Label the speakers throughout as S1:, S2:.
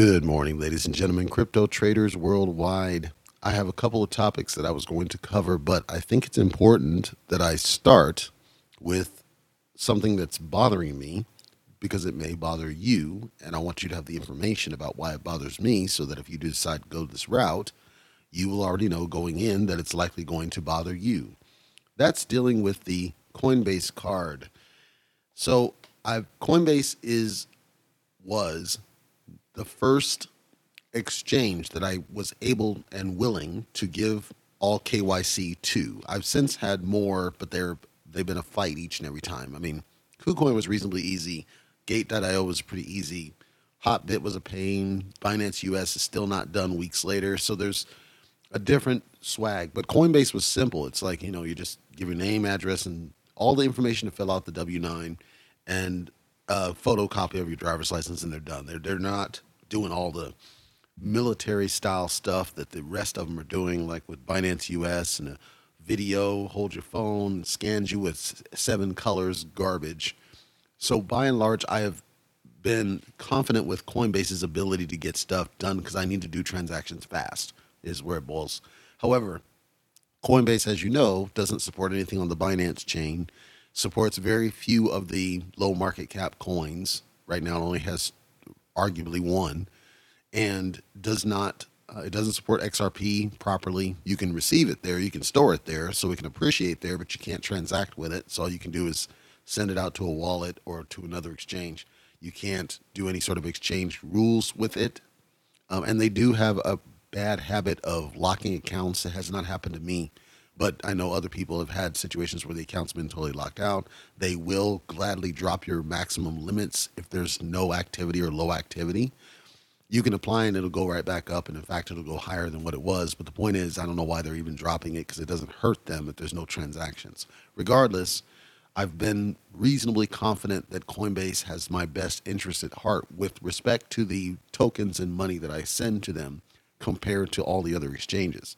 S1: Good morning, ladies and gentlemen, crypto traders worldwide. I have a couple of topics that I was going to cover, but I think it's important that I start with something that's bothering me because it may bother you. And I want you to have the information about why it bothers me so that if you decide to go this route, you will already know going in that it's likely going to bother you. That's dealing with the Coinbase card. So, I've Coinbase is was the first exchange that I was able and willing to give all KYC to. I've since had more, but they're they've been a fight each and every time. I mean, KuCoin was reasonably easy. Gate.io was pretty easy. Hotbit was a pain. Binance US is still not done weeks later. So there's a different swag. But Coinbase was simple. It's like, you know, you just give your name, address, and all the information to fill out the W 9 and a photocopy of your driver's license, and they're done. They're, they're not doing all the military style stuff that the rest of them are doing, like with Binance US and a video, hold your phone, scans you with seven colors garbage. So by and large, I have been confident with Coinbase's ability to get stuff done because I need to do transactions fast, is where it boils. However, Coinbase, as you know, doesn't support anything on the Binance chain, supports very few of the low market cap coins. Right now, it only has arguably one, and does not. Uh, it doesn't support XRP properly. You can receive it there, you can store it there, so it can appreciate there, but you can't transact with it. So all you can do is send it out to a wallet or to another exchange. You can't do any sort of exchange rules with it, um, and they do have a bad habit of locking accounts. It has not happened to me, but I know other people have had situations where the account's been totally locked out. They will gladly drop your maximum limits if there's no activity or low activity. You can apply and it'll go right back up, and in fact, it'll go higher than what it was. But the point is, I don't know why they're even dropping it because it doesn't hurt them if there's no transactions. Regardless, I've been reasonably confident that Coinbase has my best interest at heart with respect to the tokens and money that I send to them compared to all the other exchanges.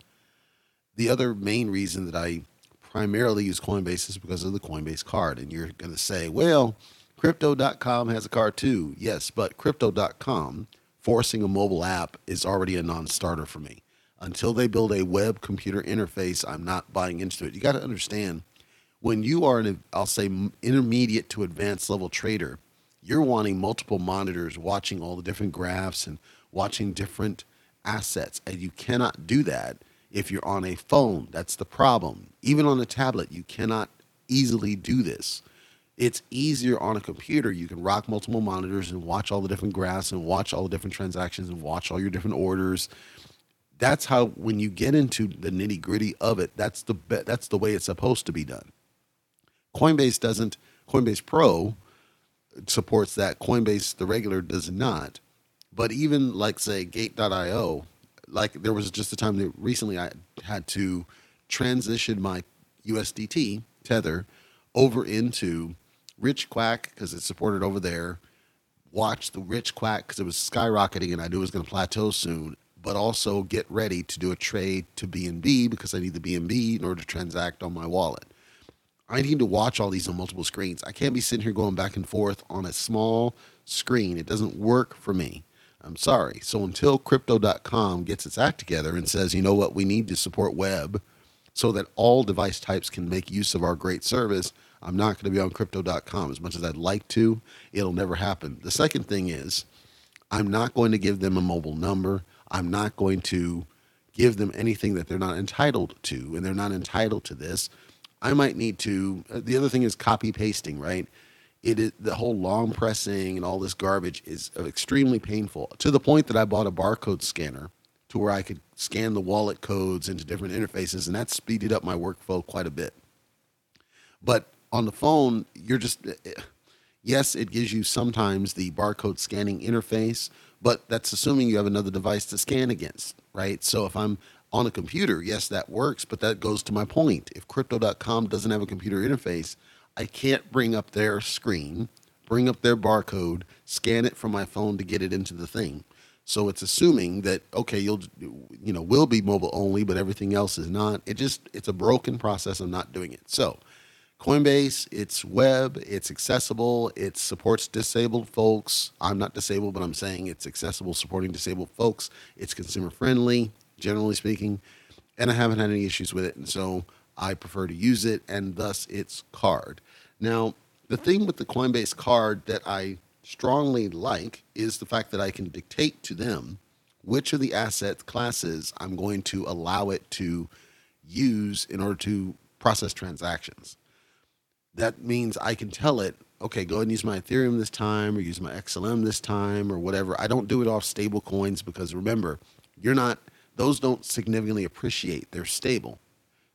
S1: The other main reason that I primarily use Coinbase is because of the Coinbase card. And you're going to say, well, crypto.com has a card too. Yes, but crypto.com forcing a mobile app is already a non starter for me. Until they build a web computer interface, I'm not buying into it. You got to understand when you are an, I'll say, intermediate to advanced level trader, you're wanting multiple monitors watching all the different graphs and watching different assets. And you cannot do that if you're on a phone. That's the problem. Even on a tablet, you cannot easily do this. It's easier on a computer. You can rock multiple monitors and watch all the different graphs and watch all the different transactions and watch all your different orders. That's how when you get into the nitty gritty of it, that's the be- that's the way it's supposed to be done. Coinbase doesn't. Coinbase Pro supports that. Coinbase the regular does not. But even like say Gate.io, like there was just a time that recently I had to transition my USDT tether over into Rich Quack because it's supported over there. Watch the Rich Quack because it was skyrocketing and I knew it was going to plateau soon. But also get ready to do a trade to BNB because I need the BNB in order to transact on my wallet. I need to watch all these on multiple screens. I can't be sitting here going back and forth on a small screen. It doesn't work for me. I'm sorry. So until crypto.com gets its act together and says, you know what, we need to support web so that all device types can make use of our great service, I'm not going to be on crypto.com as much as I'd like to. It'll never happen. The second thing is, I'm not going to give them a mobile number. I'm not going to give them anything that they're not entitled to, and they're not entitled to this. I might need to. Uh, the other thing is copy pasting, right? It is the whole long pressing and all this garbage is extremely painful to the point that I bought a barcode scanner to where I could scan the wallet codes into different interfaces, and that speeded up my workflow quite a bit. But on the phone, you're just eh, eh, yes, it gives you sometimes the barcode scanning interface, but that's assuming you have another device to scan against, right? So if I'm on a computer, yes, that works, but that goes to my point. If crypto.com doesn't have a computer interface, I can't bring up their screen, bring up their barcode, scan it from my phone to get it into the thing. So it's assuming that okay, you'll you know will be mobile only, but everything else is not. It just it's a broken process of not doing it. So Coinbase, it's web, it's accessible, it supports disabled folks. I'm not disabled, but I'm saying it's accessible, supporting disabled folks. It's consumer friendly, generally speaking, and I haven't had any issues with it. And so I prefer to use it, and thus it's card. Now, the thing with the Coinbase card that I strongly like is the fact that I can dictate to them which of the asset classes I'm going to allow it to use in order to process transactions that means I can tell it, okay, go ahead and use my Ethereum this time or use my XLM this time or whatever. I don't do it off stable coins because remember, you're not, those don't significantly appreciate, they're stable.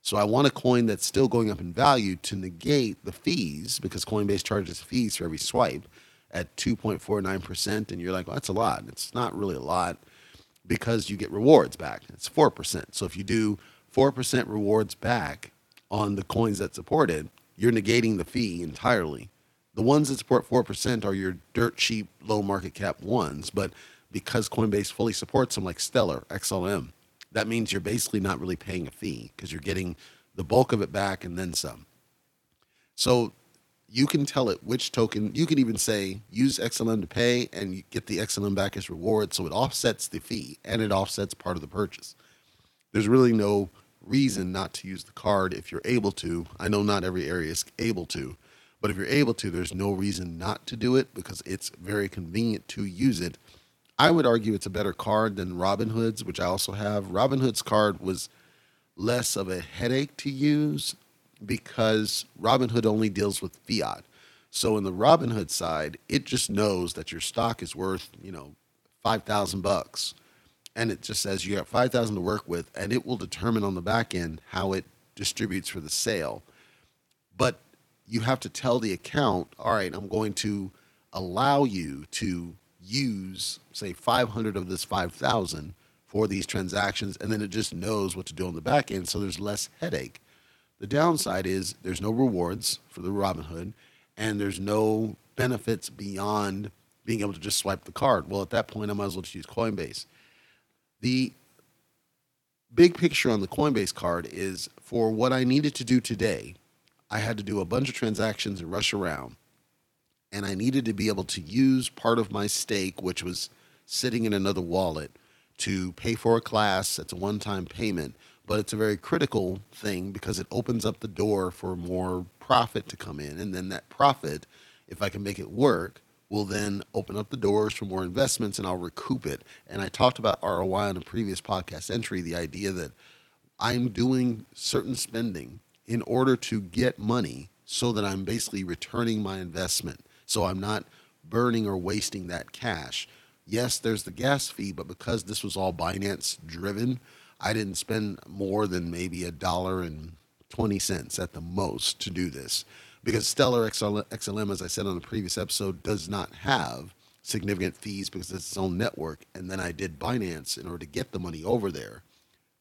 S1: So I want a coin that's still going up in value to negate the fees because Coinbase charges fees for every swipe at 2.49%. And you're like, well, that's a lot. It's not really a lot because you get rewards back. It's 4%. So if you do 4% rewards back on the coins that support it, you're negating the fee entirely. The ones that support 4% are your dirt cheap, low market cap ones. But because Coinbase fully supports them, like Stellar, XLM, that means you're basically not really paying a fee because you're getting the bulk of it back and then some. So you can tell it which token, you can even say use XLM to pay and you get the XLM back as reward. So it offsets the fee and it offsets part of the purchase. There's really no reason not to use the card if you're able to. I know not every area is able to, but if you're able to, there's no reason not to do it because it's very convenient to use it. I would argue it's a better card than Robinhood's, which I also have. Robinhood's card was less of a headache to use because Robinhood only deals with fiat. So in the Robinhood side, it just knows that your stock is worth, you know, 5,000 bucks and it just says you got 5000 to work with and it will determine on the back end how it distributes for the sale but you have to tell the account all right i'm going to allow you to use say 500 of this 5000 for these transactions and then it just knows what to do on the back end so there's less headache. The downside is there's no rewards for the robinhood and there's no benefits beyond being able to just swipe the card. Well at that point i might as well just use coinbase. The big picture on the Coinbase card is for what I needed to do today, I had to do a bunch of transactions and rush around. And I needed to be able to use part of my stake, which was sitting in another wallet, to pay for a class. It's a one time payment, but it's a very critical thing because it opens up the door for more profit to come in. And then that profit, if I can make it work, will then open up the doors for more investments and I'll recoup it. And I talked about ROI on a previous podcast entry the idea that I'm doing certain spending in order to get money so that I'm basically returning my investment. So I'm not burning or wasting that cash. Yes, there's the gas fee, but because this was all Binance driven, I didn't spend more than maybe a dollar and 20 cents at the most to do this because Stellar XLM, as I said on the previous episode, does not have significant fees because it's its own network. And then I did Binance in order to get the money over there.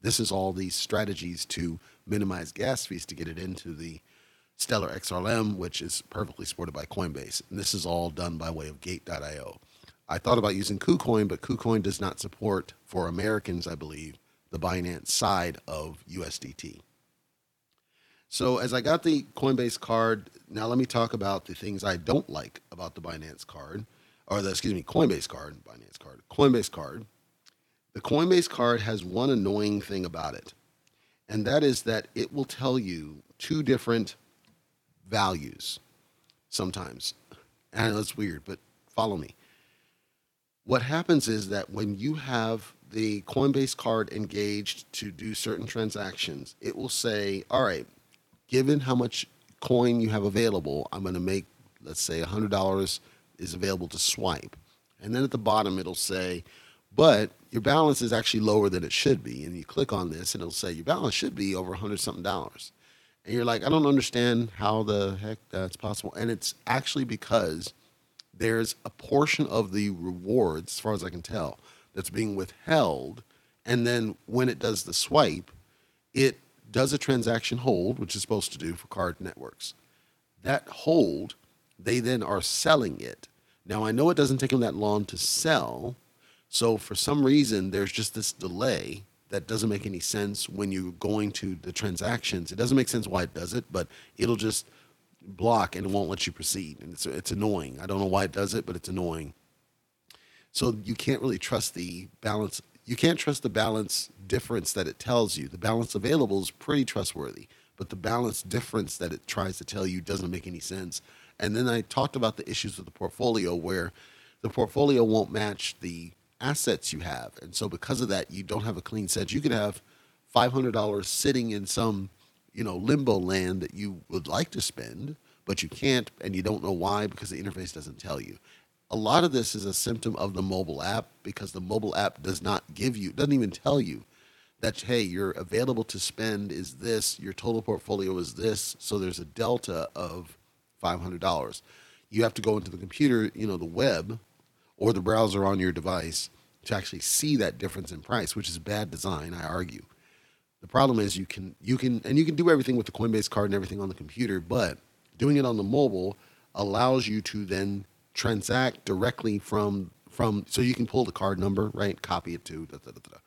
S1: This is all these strategies to minimize gas fees to get it into the Stellar XLM, which is perfectly supported by Coinbase. And this is all done by way of Gate.io. I thought about using KuCoin, but KuCoin does not support, for Americans, I believe, the Binance side of USDT. So as I got the Coinbase card, now let me talk about the things I don't like about the Binance card, or the excuse me, Coinbase card, Binance card, Coinbase card. The Coinbase card has one annoying thing about it, and that is that it will tell you two different values sometimes. And that's weird, but follow me. What happens is that when you have the Coinbase card engaged to do certain transactions, it will say, all right, given how much coin you have available, I'm going to make, let's say, $100 is available to swipe. And then at the bottom, it'll say, but your balance is actually lower than it should be. And you click on this, and it'll say, your balance should be over 100 something dollars. And you're like, I don't understand how the heck that's possible. And it's actually because there's a portion of the rewards, as far as I can tell, that's being withheld. And then when it does the swipe, it does a transaction hold, which is supposed to do for card networks. That hold, they then are selling it. Now, I know it doesn't take them that long to sell. So, for some reason, there's just this delay that doesn't make any sense when you're going to the transactions. It doesn't make sense why it does it, but it'll just block and it won't let you proceed. And it's, it's annoying. I don't know why it does it, but it's annoying. So you can't really trust the balance. You can't trust the balance difference that it tells you. The balance available is pretty trustworthy, but the balance difference that it tries to tell you doesn't make any sense. And then I talked about the issues with the portfolio where the portfolio won't match the assets you have. And so because of that, you don't have a clean set. You could have $500 sitting in some, you know, limbo land that you would like to spend, but you can't and you don't know why because the interface doesn't tell you. A lot of this is a symptom of the mobile app because the mobile app does not give you, doesn't even tell you that hey, your available to spend is this, your total portfolio is this, so there's a delta of $500. You have to go into the computer, you know, the web or the browser on your device to actually see that difference in price, which is bad design, I argue. The problem is you can you can and you can do everything with the Coinbase card and everything on the computer, but doing it on the mobile allows you to then transact directly from from so you can pull the card number, right? Copy it to da, da, da,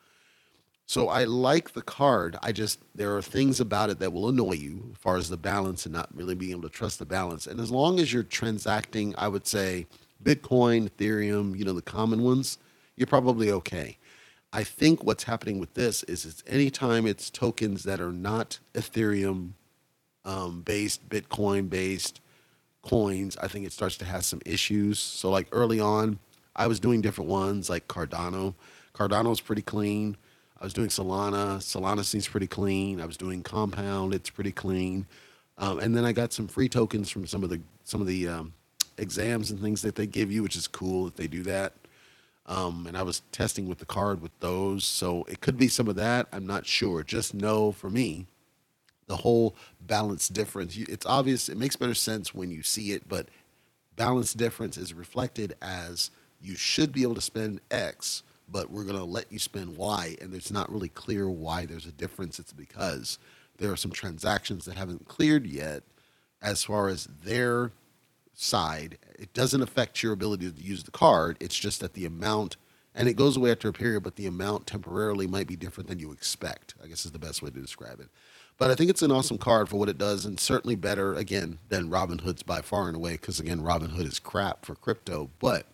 S1: so I like the card. I just there are things about it that will annoy you as far as the balance and not really being able to trust the balance. And as long as you're transacting, I would say Bitcoin, Ethereum, you know, the common ones, you're probably okay. I think what's happening with this is it's anytime it's tokens that are not Ethereum um, based, Bitcoin based coins, I think it starts to have some issues. So like early on, I was doing different ones like Cardano. Cardano's pretty clean. I was doing Solana. Solana seems pretty clean. I was doing Compound. It's pretty clean. Um, and then I got some free tokens from some of the some of the um, exams and things that they give you, which is cool that they do that. Um, and I was testing with the card with those. So it could be some of that. I'm not sure. Just know for me, the whole balance difference, it's obvious. It makes better sense when you see it, but balance difference is reflected as you should be able to spend X, but we're going to let you spend Y. And it's not really clear why there's a difference. It's because there are some transactions that haven't cleared yet as far as their side, it doesn't affect your ability to use the card. It's just that the amount, and it goes away after a period, but the amount temporarily might be different than you expect. I guess is the best way to describe it. But I think it's an awesome card for what it does, and certainly better again than Robinhood's by far and away. Because again, Robinhood is crap for crypto. But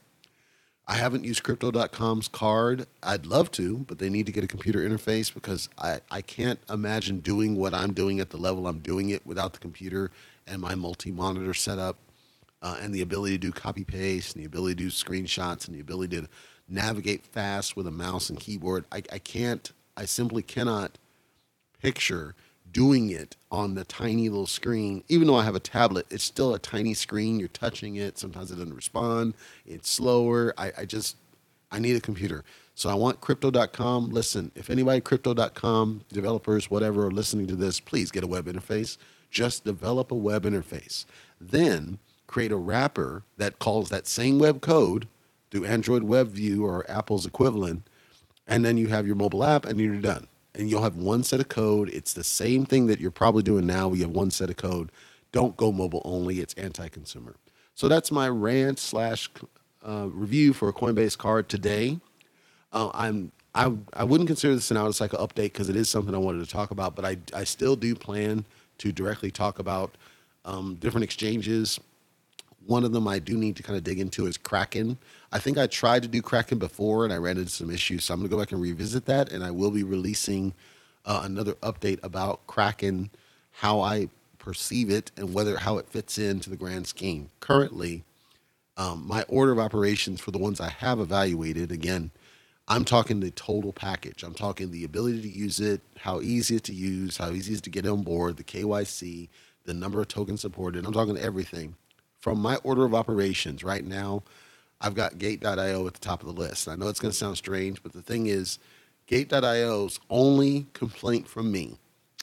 S1: I haven't used Crypto.com's card. I'd love to, but they need to get a computer interface because I, I can't imagine doing what I'm doing at the level I'm doing it without the computer and my multi monitor setup uh, and the ability to do copy paste and the ability to do screenshots and the ability to navigate fast with a mouse and keyboard. I, I can't, I simply cannot picture doing it on the tiny little screen. Even though I have a tablet, it's still a tiny screen. You're touching it. Sometimes it doesn't respond. It's slower. I, I just, I need a computer. So I want crypto.com. Listen, if anybody crypto.com, developers, whatever, are listening to this, please get a web interface. Just develop a web interface. Then create a wrapper that calls that same web code through Android WebView or Apple's equivalent, and then you have your mobile app and you're done. And you'll have one set of code. It's the same thing that you're probably doing now. We have one set of code. Don't go mobile only. It's anti-consumer. So that's my rant slash uh, review for a Coinbase card today. Uh, I'm I, I wouldn't consider this an out of cycle update because it is something I wanted to talk about, but I, I still do plan to directly talk about um, different exchanges one of them I do need to kind of dig into is Kraken. I think I tried to do Kraken before and I ran into some issues, so I'm going to go back and revisit that. And I will be releasing uh, another update about Kraken, how I perceive it, and whether how it fits into the grand scheme. Currently, um, my order of operations for the ones I have evaluated, again, I'm talking the total package. I'm talking the ability to use it, how easy it to use, how easy it is to get on board, the KYC, the number of tokens supported. I'm talking everything from my order of operations right now, I've got Gate.io at the top of the list. I know it's going to sound strange, but the thing is, Gate.io's only complaint from me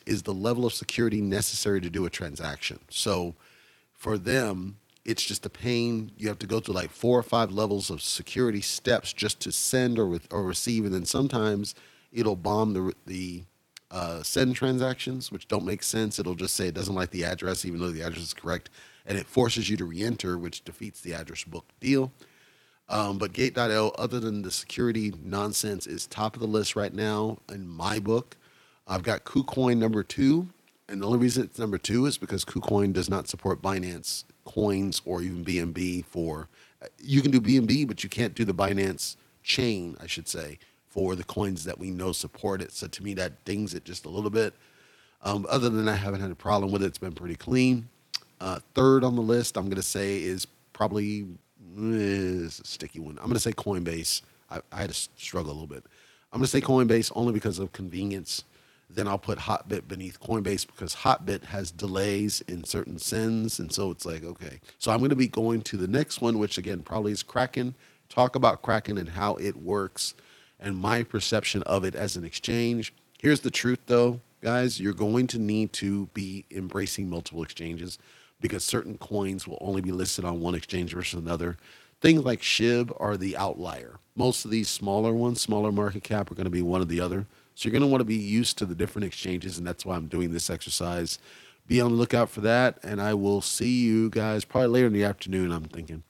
S1: is the level of security necessary to do a transaction. So for them, it's just a pain. You have to go through like four or five levels of security steps just to send or, or receive. And then sometimes it'll bomb the, the uh, send transactions, which don't make sense. It'll just say it doesn't like the address, even though the address is correct and it forces you to re-enter, which defeats the address book deal. Um, but Gate.io, other than the security nonsense, is top of the list right now in my book. I've got KuCoin number two, And the only reason it's number two is because KuCoin does not support Binance coins or even BNB for. You can do BNB, but you can't do the Binance chain, I should say, for the coins that we know support it. So to me, that dings it just a little bit. Um, other than that, I haven't had a problem with it. It's been pretty clean. Uh, third on the list, I'm going to say is probably eh, it's a sticky one. I'm going to say Coinbase. I, I had to struggle a little bit. I'm going to say Coinbase only because of convenience. Then I'll put Hotbit beneath Coinbase because Hotbit has delays in certain sends. And so it's like, okay. So I'm going to be going to the next one, which again probably is Kraken. Talk about Kraken and how it works and my perception of it as an exchange. Here's the truth though, guys. You're going to need to be embracing multiple exchanges because certain coins will only be listed on one exchange versus another. Things like SHIB are the outlier. Most of these smaller ones, smaller market cap, are going to be one or the other. So you're going to want to be used to the different exchanges, and that's why I'm doing this exercise. Be on the lookout for that, and I will see you guys probably later in the afternoon, I'm thinking.